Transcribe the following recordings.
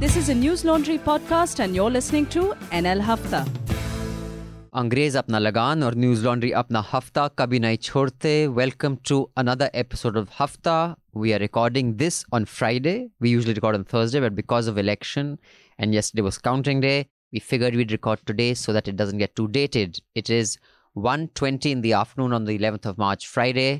This is a News Laundry podcast, and you're listening to NL Hafta. अंग्रेज अपना लगान और न्यूज लॉन्ड्री अपना हफ्ता कभी नहीं छोड़ते welcome to another episode of हफ्ता we are recording this on friday we usually record on thursday but because of election and yesterday was counting day we figured we'd record today so that it doesn't get too dated it is 1.20 in the afternoon on the 11th of march friday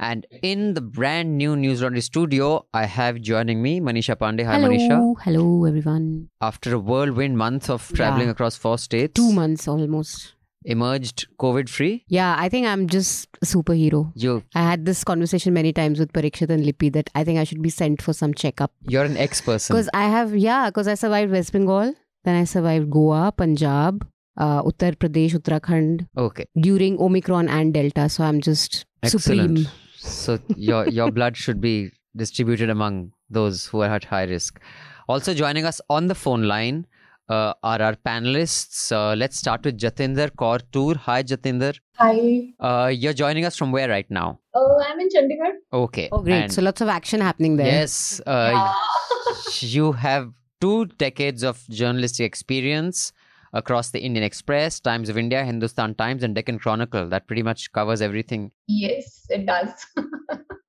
and in the brand new News Laundry studio, I have joining me Manisha Pandey. Hi, hello, Manisha. Hello, everyone. After a whirlwind month of traveling Yeah. across four states, Two months almost. emerged COVID free. Yeah, I think I'm just a superhero. You, I had this conversation many times with Parikshit and Lippy that I think I should be sent for some checkup. you're an ex person. Because I have, yeah, because I survived West Bengal, then I survived Goa, Punjab, uh, Uttar Pradesh, Uttarakhand Okay, during Omicron and Delta. So I'm just excellent. supreme. So your your blood should be distributed among those who are at high risk. Also joining us on the phone line uh, are our panelists. Uh, let's start with Jatinder Kaur Toor. Hi, Jatinder. Hi, Uh, you're joining us from where right now? uh, I'm in Chandigarh. Okay. Oh, great. And so lots of action happening there. yes, uh, you have two decades of journalistic experience across the Indian Express, Times of India, Hindustan Times, and Deccan Chronicle. That pretty much covers everything. Yes, it does.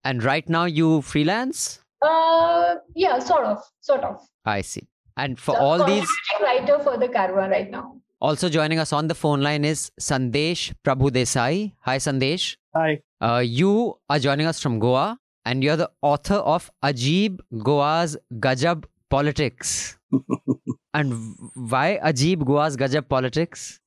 And right now, you freelance. uh, yeah, sort of, sort of. I see. And for So, all these, contributing writer for the Caravan right now. also joining us on the phone line is Sandesh Prabhu Desai. Hi, Sandesh. Hi. Uh, you are joining us from Goa, and you're the author of Ajib Goa's Gajab Politics. and why Ajib Goa's Gajab Politics?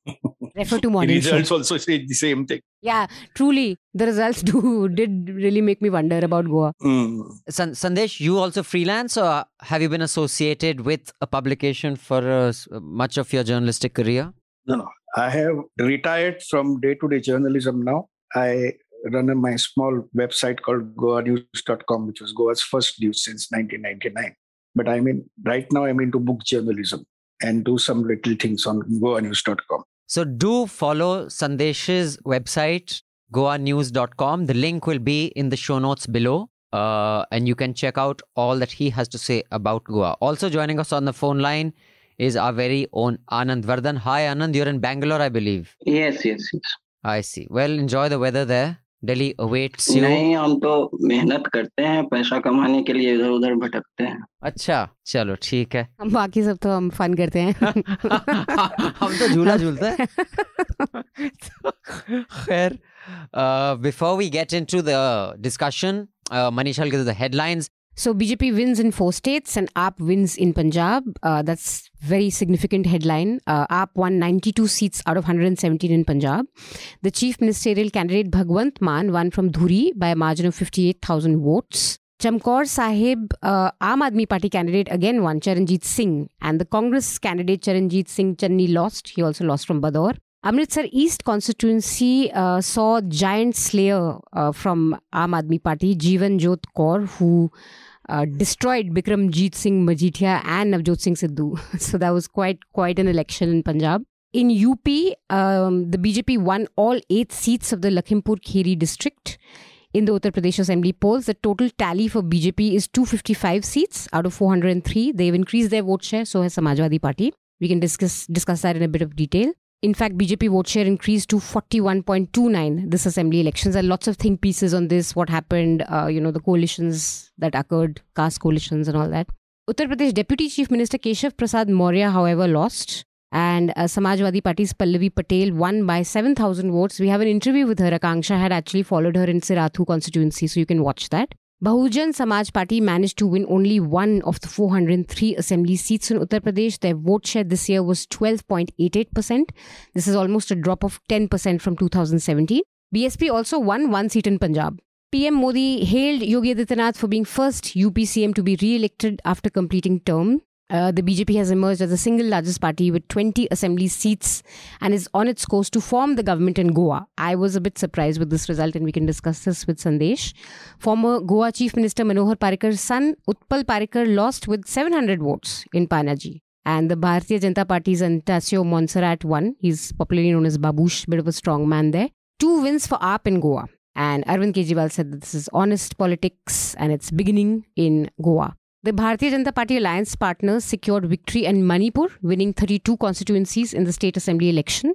Refer to morning show. Results also say the same thing. Yeah, truly. The results do did really make me wonder about Goa. Mm. San- Sandesh, you also freelance, or have you been associated with a publication for uh, much of your journalistic career? No, no. I have retired from day to day journalism now. I run a, my small website called goanews.com, which was Goa's first news since 1999. But I mean, right now I'm into book journalism and do some little things on goanews.com. So do follow Sandesh's website, goanews.com. The link will be in the show notes below. Uh, and you can check out all that he has to say about Goa. Also joining us on the phone line is our very own Anand Vardhan. Hi, Anand. You're in Bangalore, I believe. Yes, yes, yes. I see. Well, enjoy the weather there. Delhi awaits you नहीं हम तो मेहनत करते हैं पैसा कमाने के लिए इधर उधर भटकते हैं। अच्छा चलो ठीक है। हम बाकी सब तो हम फन करते हैं। हम तो झूला झूलते हैं। खैर before we get into the discussion Manisha will give the headlines. So BJP wins in four states and AAP wins in Punjab. Uh, that's very significant headline. Uh, AAP won 92 seats out of 117 in Punjab. The chief ministerial candidate Bhagwant Maan won from Dhuri by a margin of 58,000 votes. Chamkaur Sahib, uh, Aam Aadmi Party candidate again won Charanjit Singh, and the Congress candidate Charanjit Singh Channi lost. He also lost from Bhadaur. Amritsar East constituency uh, saw giant slayer uh, from Aam Aadmi Party, Jeevan Kaur, who uh, destroyed Bikramjit Singh Majithia and Navjot Singh Sidhu. so that was quite quite an election in Punjab. In UP, um, the BJP won all eight seats of the Lakhimpur Kheri district. In the Uttar Pradesh Assembly polls, the total tally for BJP is 255 seats out of 403. They've increased their vote share, so has Samajwadi Party. We can discuss discuss that in a bit of detail. In fact, BJP vote share increased to 41.29 this assembly elections. There are lots of think pieces on this, what happened, uh, you know, the coalitions that occurred, caste coalitions and all that. Uttar Pradesh Deputy Chief Minister Keshav Prasad Maurya, however, lost. And uh, Samajwadi Party's Pallavi Patel won by 7,000 votes. We have an interview with her. Akanksha had actually followed her in Sirathu constituency, so you can watch that. Bahujan Samaj Party managed to win only one of the 403 assembly seats in Uttar Pradesh. Their vote share this year was 12.88%. This is almost a drop of 10% from 2017. BSP also won one seat in Punjab. PM Modi hailed Yogi Adityanath for being first UP CM to be re-elected after completing term. Uh, the BJP has emerged as the single largest party with 20 assembly seats and is on its course to form the government in Goa. I was a bit surprised with this result, and we can discuss this with Sandesh. Former Goa Chief Minister Manohar Parrikar's son, Utpal Parrikar, lost with 700 votes in Panaji. And the Bharatiya Janata Party's Atanasio Monserrate won. He's popularly known as Babush, bit of a strong man there. Two wins for AAP in Goa. And Arvind Kejriwal said that this is honest politics and it's beginning in Goa. The Bharatiya Janata Party alliance partners secured victory in Manipur, winning 32 constituencies in the state assembly election.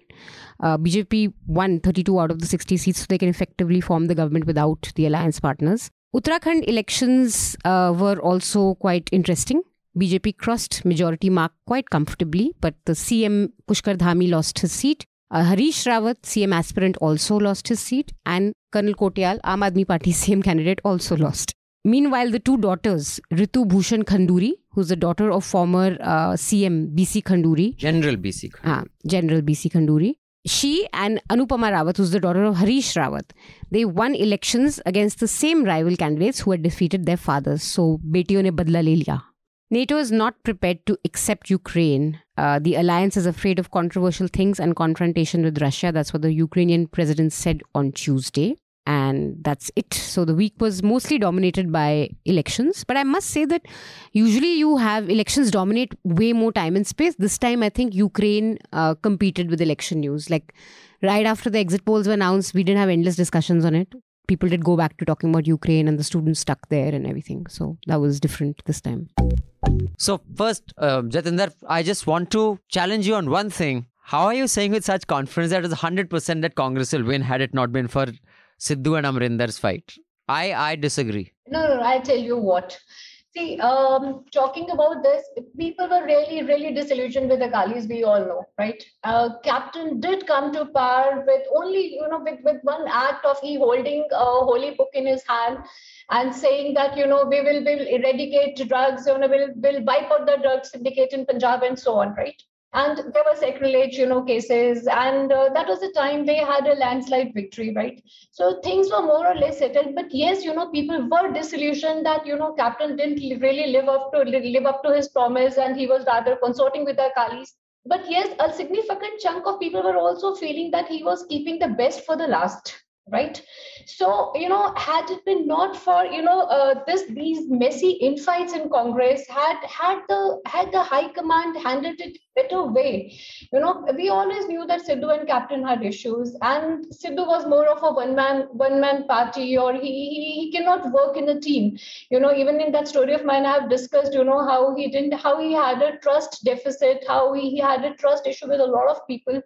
Uh, BJP won 32 out of the 60 seats, so they can effectively form the government without the alliance partners. Uttarakhand elections uh, were also quite interesting. BJP crossed majority mark quite comfortably, but the CM Pushkar Dhami lost his seat. Uh, Harish Rawat, CM aspirant, also lost his seat, and Colonel Kothiyal, Aam Aadmi Party CM candidate, also lost. Meanwhile, the two daughters, Ritu Bhushan Khanduri, who's the daughter of former uh, CM BC Khanduri, General BC. uh, General BC Khanduri, she and Anupama Rawat, who's the daughter of Harish Rawat, they won elections against the same rival candidates who had defeated their fathers. So, betiyon ne badla le liya. NATO is not prepared to accept Ukraine. Uh, the alliance is afraid of controversial things and confrontation with Russia. That's what the Ukrainian president said on Tuesday. And that's it. So the week was mostly dominated by elections. But I must say that usually you have elections dominate way more time and space. This time, I think Ukraine uh, competed with election news. Like right after the exit polls were announced, we didn't have endless discussions on it. People did go back to talking about Ukraine and the students stuck there and everything. So that was different this time. So first, uh, Jatinder, I just want to challenge you on one thing. How are you saying with such confidence that it's 100% that Congress will win had it not been for Sidhu and Amrinder's fight? I, I disagree. No, no, I'll tell you what. See, um, talking about this, people were really, really disillusioned with the Akalis, we all know, right? Uh, Captain did come to power with only, you know, with, with one act of he holding a holy book in his hand and saying that, you know, we will, will eradicate drugs, you know, we'll, we'll wipe out the drug syndicate in Punjab and so on, right? And there were sacrilege you know cases. And uh, that was the time they had a landslide victory right? So things were more or less settled. But yes you know people were disillusioned that you know captain didn't really live up to live up to his promise and he was rather consorting with the Akalis but yes a significant chunk of people were also feeling that he was keeping the best for the last right? So you know had it been not for you know uh, this these messy infights in congress had had the had the high command handled it better way you know we always knew that sidhu and captain had issues and sidhu was more of a one man one man party or he, he he cannot work in a team. You know even in that story of mine i have discussed you know how he didn't how he had a trust deficit how he, he had a trust issue with a lot of people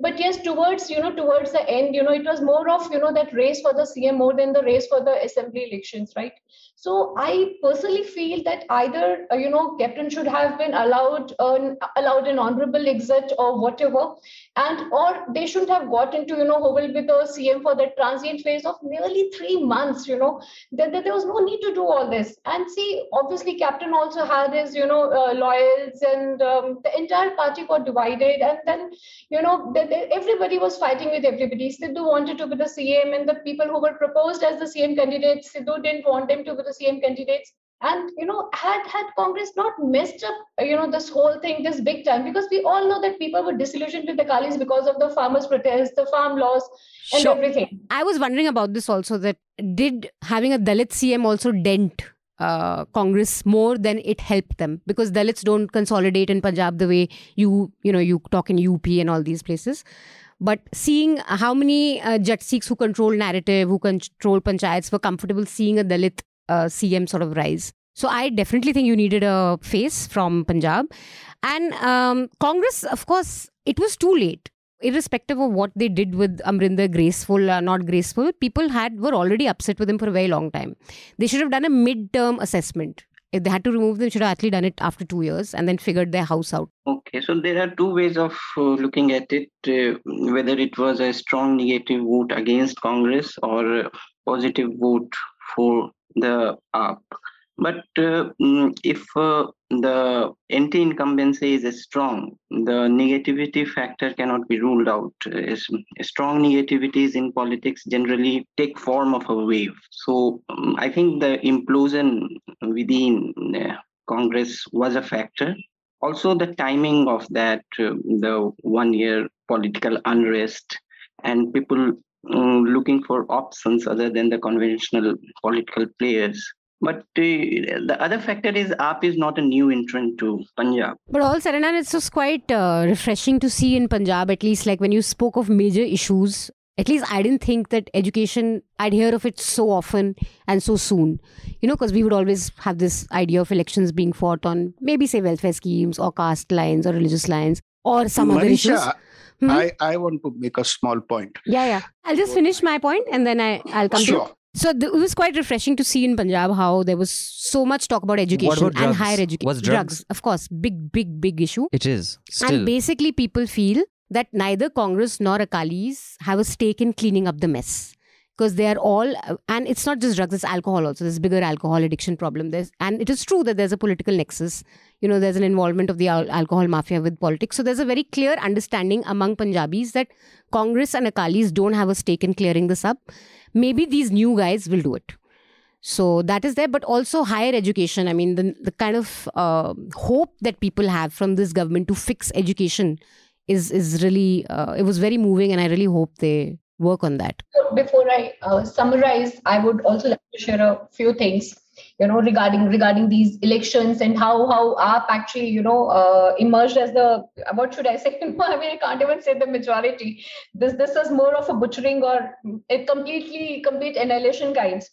but yes towards you know towards the end you know it was more of you know that race for the cm more than the race for the assembly elections right? So i personally feel that either uh, you know captain should have been allowed an allowed an honorable exit or whatever and or they shouldn't have got into you know who will be the cm for the transient phase of nearly three months you know. There, there, there was no need to do all this. And see obviously captain also had his you know uh, loyals and um, the entire party got divided. And then you know everybody was fighting with everybody. Sidhu wanted to be the cm and the people who were proposed as the cm candidates sidhu didn't want them to be the cm candidates and you know had had congress not messed up you know this whole thing this big time because we all know that people were disillusioned with the Akalis because of the farmers protests the farm laws and Sure. everything I was wondering about this also that did having a Dalit CM also dent uh, Congress more than it helped them because Dalits don't consolidate in Punjab the way you you know you talk in UP and all these places. But seeing how many uh, Jat Sikhs who control narrative, who control panchayats, were comfortable seeing a Dalit uh, CM sort of rise. So I definitely think you needed a face from Punjab, and um, Congress, of course, it was too late irrespective of what they did with Amrinder, graceful or not graceful, people had were already upset with him for a very long time. They should have done a mid-term assessment. If they had to remove them, should have actually done it after two years and then figured their house out. Okay, so there are two ways of uh, looking at it uh, whether it was a strong negative vote against Congress or a positive vote for the AAP. But uh, mm, if uh, the anti incumbency is strong, the negativity factor cannot be ruled out. Uh, strong negativities in politics generally take form of a wave. So um, I think the implosion within uh, Congress was a factor also the timing of that uh, the one year political unrest and people um, looking for options other than the conventional political players but uh, the other factor is AAP is not a new entrant to Punjab. But all said and done, it's just quite uh, refreshing to see in Punjab, at least like when you spoke of major issues, at least I didn't think that education, I'd hear of it so often and so soon. You know, because we would always have this idea of elections being fought on maybe, say, welfare schemes or caste lines or religious lines or some Manisha, other issues. Hmm? I, I want to make a small point. Yeah, yeah. I'll just finish my point and then I, I'll come to Sure. So th- it was quite refreshing to see in Punjab how there was so much talk about education about and higher education. What's drugs? of course, big, big, big issue. It is still. And basically, people feel that neither Congress nor Akalis have a stake in cleaning up the mess. Because they are all, and it's not just drugs, it's alcohol also. There's bigger alcohol addiction problem. There's, and it is true that there's a political nexus. You know, there's an involvement of the al- alcohol mafia with politics. So there's a very clear understanding among Punjabis that Congress and Akalis don't have a stake in clearing this up. Maybe these new guys will do it. So that is there, but also higher education. I mean, the, the kind of uh, hope that people have from this government to fix education is is really uh, it was very moving, and I really hope they work on that. Before I uh, summarize, I would also like to share a few things, you know, regarding regarding these elections and how how AAP actually, you know, uh, emerged as the what should I say? I mean, I can't even say the majority. This this is more of a butchering or a completely complete annihilation kinds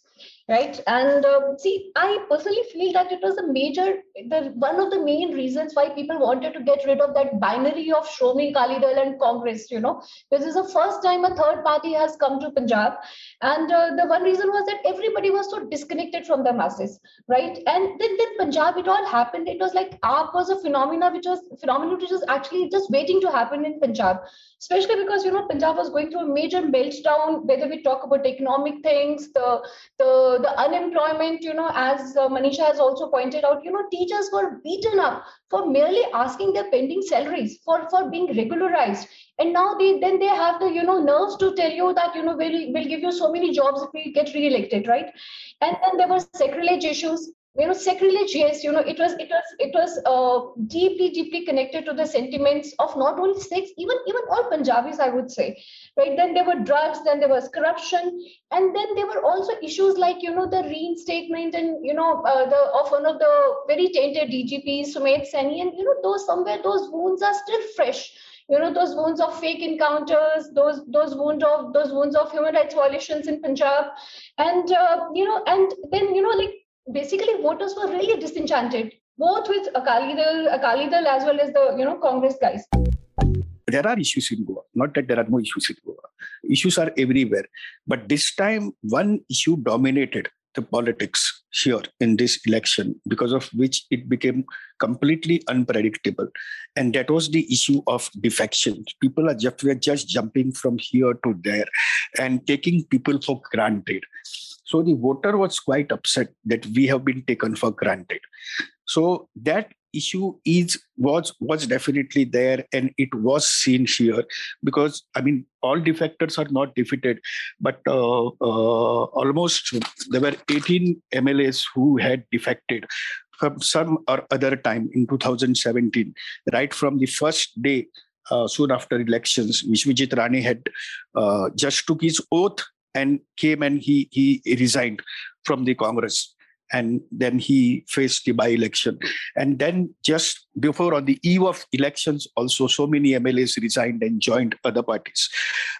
right and um, see i personally feel that it was a major the one of the main reasons why people wanted to get rid of that binary of Shiromani Akali Dal and Congress, you know, because is the first time a third party has come to Punjab. And uh, the one reason was that everybody was so disconnected from the masses, right? And then, then Punjab, it all happened. It was like AAP was a phenomena which was phenomenon which was actually just waiting to happen in Punjab, especially because you know Punjab was going through a major meltdown. Whether we talk about economic things, the the the unemployment, you know, as uh, Manisha has also pointed out, you know, teachers were beaten up for merely asking their pending salaries for for being regularized. And now they then they have the you know nerves to tell you that you know we'll, we'll give you so many jobs if we get re-elected right? And then there were sacrilege issues you know sacrilege yes you know it was it was it was uh, deeply deeply connected to the sentiments of not only Sikhs even even all punjabis i would say right? Then there were drugs then there was corruption and then there were also issues like you know the reinstatement and you know uh, the of one of the very tainted dgps Sumedh Saini and you know those somewhere those wounds are still fresh. You know those wounds of fake encounters those those wounds of those wounds of human rights violations in punjab. And uh, you know and then you know like basically voters were really disenchanted both with akali dal akali dal as well as the you know congress guys there are issues in Goa. Not that there are no issues in Goa. Issues are everywhere. But this time, one issue dominated the politics here in this election, because of which it became completely unpredictable. And that was the issue of defection. People are just, were just jumping from here to there and taking people for granted. So the voter was quite upset that we have been taken for granted. So that issue is was was definitely there and it was seen here because i mean all defectors are not defeated but uh, uh, almost there were 18 mlas who had defected from some or other time in 2017 right from the first day uh, soon after elections vishwajit rane had uh, just took his oath and came and he he resigned from the congress and then he faced the by-election. And then just before on the eve of elections, also so many MLAs resigned and joined other parties.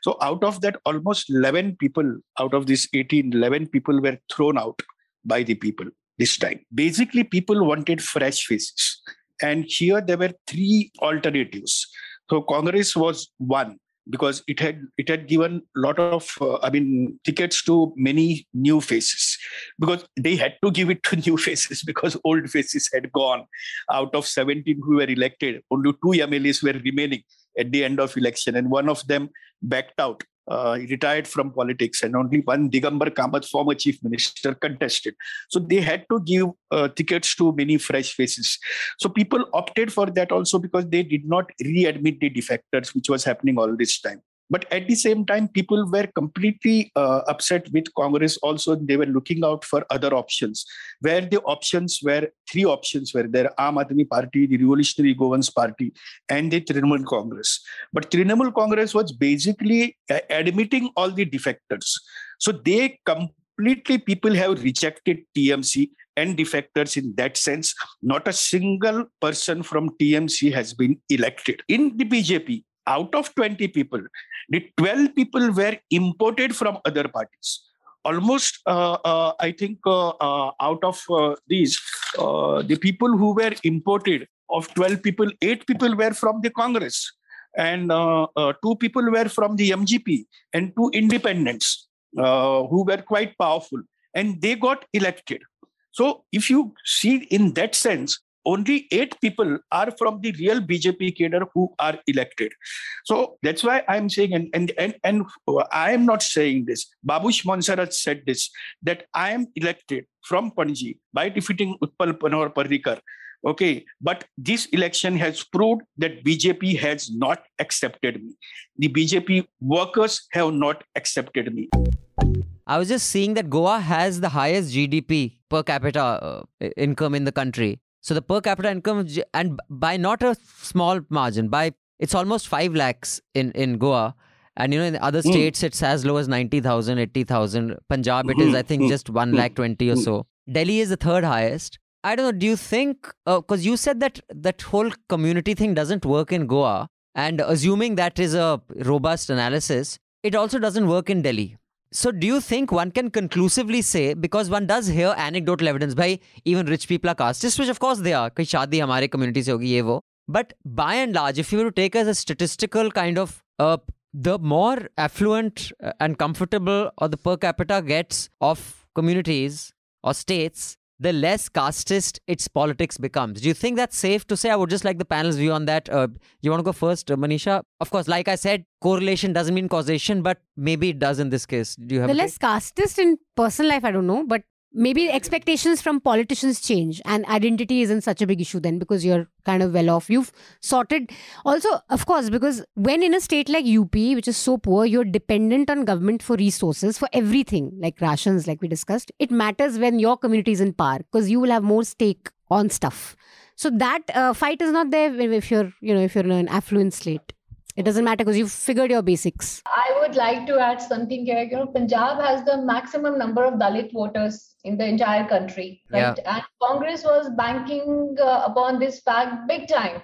So out of that, almost 11 people out of this 18, 11 people were thrown out by the people this time. Basically, people wanted fresh faces. And here there were three alternatives. So Congress was one because it had it had given a lot of uh, i mean tickets to many new faces. Because they had to give it to new faces because old faces had gone. Out of 17 who were elected only two mlas were remaining at the end of election and one of them backed out uh, retired from politics and only one Digambar Kamath, former chief minister, contested. So they had to give uh, tickets to many fresh faces. So people opted for that also because they did not readmit the defectors, which was happening all this time. But at the same time, people were completely uh, upset with Congress. Also, they were looking out for other options, where the options were three options were there: Aam Aadmi Party, the Revolutionary Goans Party, and the Trinamool Congress. But Trinamool Congress was basically uh, admitting all the defectors. So they completely people have rejected TMC and defectors in that sense. Not a single person from TMC has been elected. In the BJP, out of 20 people, the 12 people were imported from other parties. Almost, uh, uh, I think, uh, uh out of uh, these, uh, the people who were imported, of 12 people, eight people were from the Congress, and two people were from the MGP, and two independents who were quite powerful, and they got elected. So, if you see in that sense, only eight people are from the real BJP cadre who are elected. So that's why I'm saying, and and and, and I am not saying this. Babush Monserrate said this that I am elected from Panji by defeating Utpal Manohar Parrikar. Okay, but this election has proved that BJP has not accepted me. The BJP workers have not accepted me. I was just seeing that Goa has the highest GDP per capita uh, income in the country. So the per capita income, and by not a small margin, by it's almost 5 lakhs in, in Goa. And you know, in other hmm. states, mm. it's as low as 90,000, 80,000. Punjab, it is, hmm. I think, mm. just 1 hmm. lakh 20 or so. Delhi is the third highest. I don't know. Do you think, because uh, you said that that whole community thing doesn't work in Goa, and assuming that is a robust analysis, it also doesn't work in Delhi. So, do you think one can conclusively say, because one does hear anecdotal evidence by even rich people are casteist, which of course they are, कि शादी हमारे community से होगी ये वो. But by and large, if you were to take as a statistical kind of, uh, the more affluent uh, and comfortable or the per capita gets of communities or states, the less casteist its politics becomes. Do you think that's safe to say? I would just like the panel's view on that. Uh, you want to go first, uh, Manisha? Of course, like I said, correlation doesn't mean causation, but maybe it does in this case. Do you have the less casteist in personal life? I don't know, but maybe expectations from politicians change and identity isn't such a big issue then because you're kind of well off. You've sorted also of course because when in a state like up which is so poor you're dependent on government for resources for everything like rations like we discussed it matters when your community is in power because you will have more stake on stuff. So that uh, fight is not there if you're you know if you're in an affluent state it doesn't matter because you've figured your basics. I would like to add something here. You know, Punjab has the maximum number of Dalit voters in the entire country, right? Yeah. And Congress was banking uh, upon this fact big time.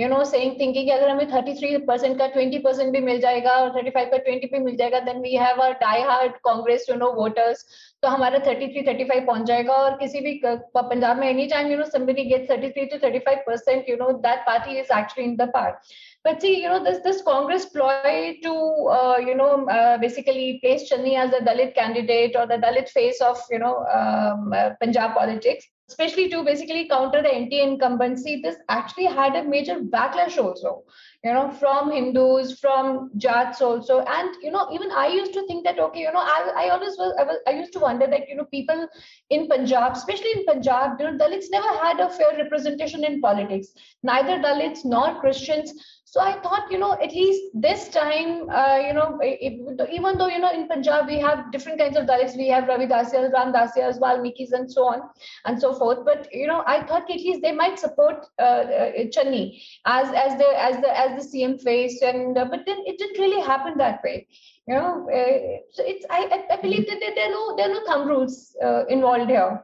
You know saying thinking कि अगर हमें 33% का 20% भी मिल जाएगा और 35 का 20 भी मिल जाएगा then we have our die hard Congress you know voters तो हमारा 33 35 पहुंच जाएगा और किसी भी पंजाब में any time you know somebody gets 33 to 35% you know that party is actually in the park. but see you know this this congress ploy to uh, you know um, uh, basically place Channi as the dalit candidate or the dalit face of you know um, uh, punjab politics especially to basically counter the anti incumbency this actually had a major backlash also you know from hindus from jats also. And you know even i used to think that okay you know i, I always was I, was I used to wonder that you know people in punjab especially in punjab you know dalits never had a fair representation in politics. Neither dalits nor christians so I thought, you know, at least this time, uh, you know, even though, you know, in Punjab, we have different kinds of Dalits, we have Ravi Dasyas, Ram Dasyas, Valmikis, and so on and so forth. But, you know, I thought at least they might support uh, uh, Channi as, as the, as the, as the CM face. And, uh, but then it didn't really happen that way. You know, uh, so it's, I, I believe that there, there, are no, there are no thumb rules uh, involved here.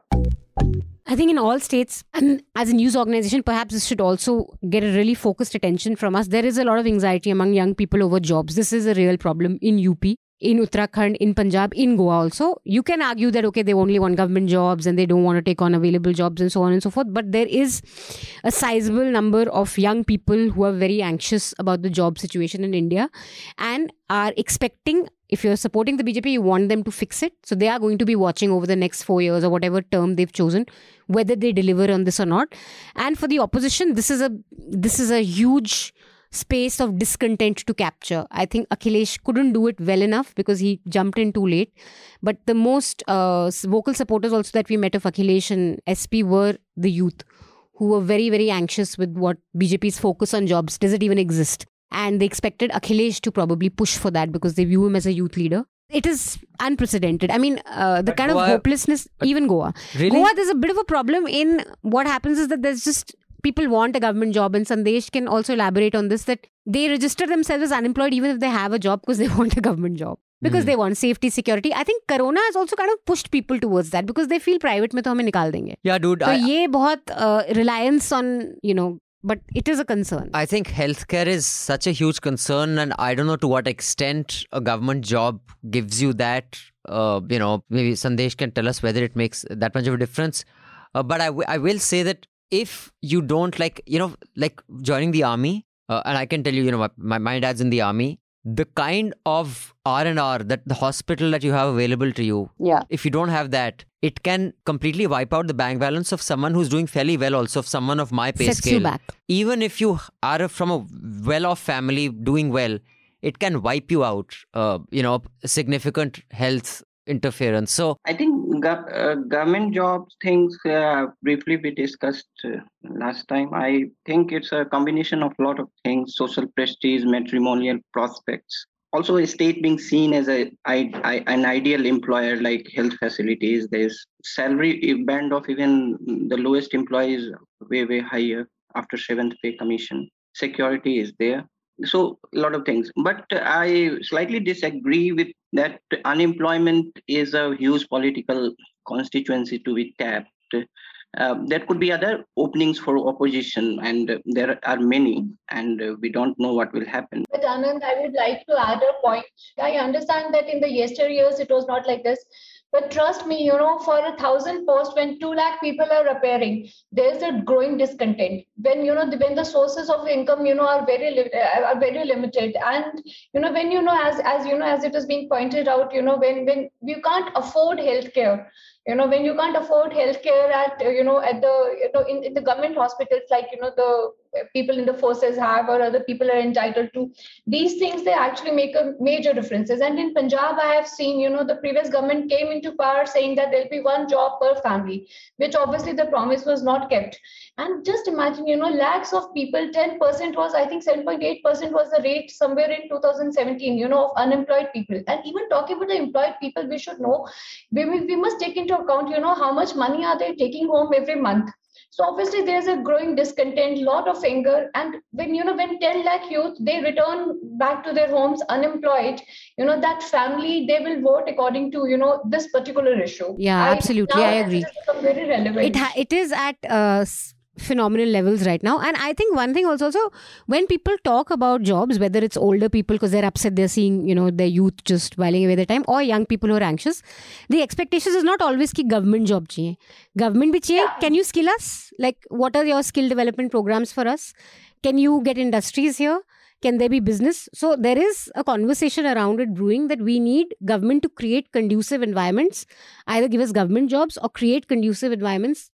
I think in all states, and as a news organization, perhaps this should also get a really focused attention from us. There is a lot of anxiety among young people over jobs. This is a real problem in UP, in Uttarakhand, in Punjab, in Goa also. You can argue that, okay, they only want government jobs and they don't want to take on available jobs and so on and so forth. But there is a sizable number of young people who are very anxious about the job situation in India and are expecting if you're supporting the BJP, you want them to fix it. So they are going to be watching over the next four years or whatever term they've chosen, whether they deliver on this or not. And for the opposition, this is a this is a huge space of discontent to capture. I think Akhilesh couldn't do it well enough because he jumped in too late. But the most uh, vocal supporters also that we met of Akhilesh and SP were the youth who were very, very anxious with what BJP's focus on jobs. Does it even exist? and they expected Akhilesh to probably push for that because they view him as a youth leader. It is unprecedented. I mean, uh, the but kind Goa, of hopelessness, even Goa. Really? Goa, there's a bit of a problem in what happens is that there's just people want a government job, and Sandesh can also elaborate on this that they register themselves as unemployed even if they have a job because they want a government job because mm. they want safety security i think corona has also kind of pushed people towards that because they feel private mein to hame nikal denge yeah dude so I, ye bahut uh, reliance on you know but it is a concern. I think healthcare is such a huge concern, and I don't know to what extent a government job gives you that. Uh, you know, maybe Sandesh can tell us whether it makes that much of a difference. Uh, but I, w- I will say that if you don't like, you know, like joining the army, uh, and I can tell you, you know, my, my, my dad's in the army. The kind of R and R that the hospital that you have available to you, Yeah. if you don't have that, it can completely wipe out the bank balance of someone who's doing fairly well, also of someone of my pay Sets scale you back. even if you are from a well-off family doing well it can wipe you out uh, you know significant health interference so I think gov- uh, government jobs things uh, briefly we discussed uh, last time. I think it's a combination of a lot of things: social prestige, matrimonial prospects. Also, a state being seen as a I, I, an ideal employer, like health facilities. There's salary band of even the lowest employees way way higher after seventh pay commission. Security is there so a lot of things but i slightly disagree with that unemployment is a huge political constituency to be tapped uh, there could be other openings for opposition and there are many and uh, we don't know what will happen But Anand, I would like to add a point. I understand that in the yesteryears it was not like this. But trust me, you know, for a thousand posts, when two lakh people are appearing, there's a growing discontent. When you know, when the sources of income, you know, are very uh, are very limited, and you know, when you know, as as you know, as it is being pointed out, you know, when when you can't afford healthcare, you know, when you can't afford healthcare at you know at the you know in, in the government hospitals, like you know the people in the forces have or other people are entitled to these things they actually make a major differences. And in punjab i have seen you know the previous government came into power saying that there'll be one job per family which obviously the promise was not kept. And just imagine you know lakhs of people 10% was i think 7.8% was the rate somewhere in 2017 you know of unemployed people. And even talking about the employed people we should know we we must take into account you know how much money are they taking home every month so obviously there's a growing discontent, lot of anger, and when you know when 10 lakh youth they return back to their homes unemployed, you know that family they will vote according to you know this particular issue. Yeah, I- absolutely, I agree. very relevant. it ha- it is at uh, phenomenal levels right now. And i think one thing also so when people talk about jobs whether it's older people because they're upset they're seeing you know their youth just whiling away their time or young people who are anxious the expectations is not always ki government job chahiye. Government bhi chahiye can you skill us? Like what are your skill development programs for us? Can you get industries here? Can there be business? So there is a conversation around it brewing that we need government to create conducive environments either give us government jobs or create conducive environments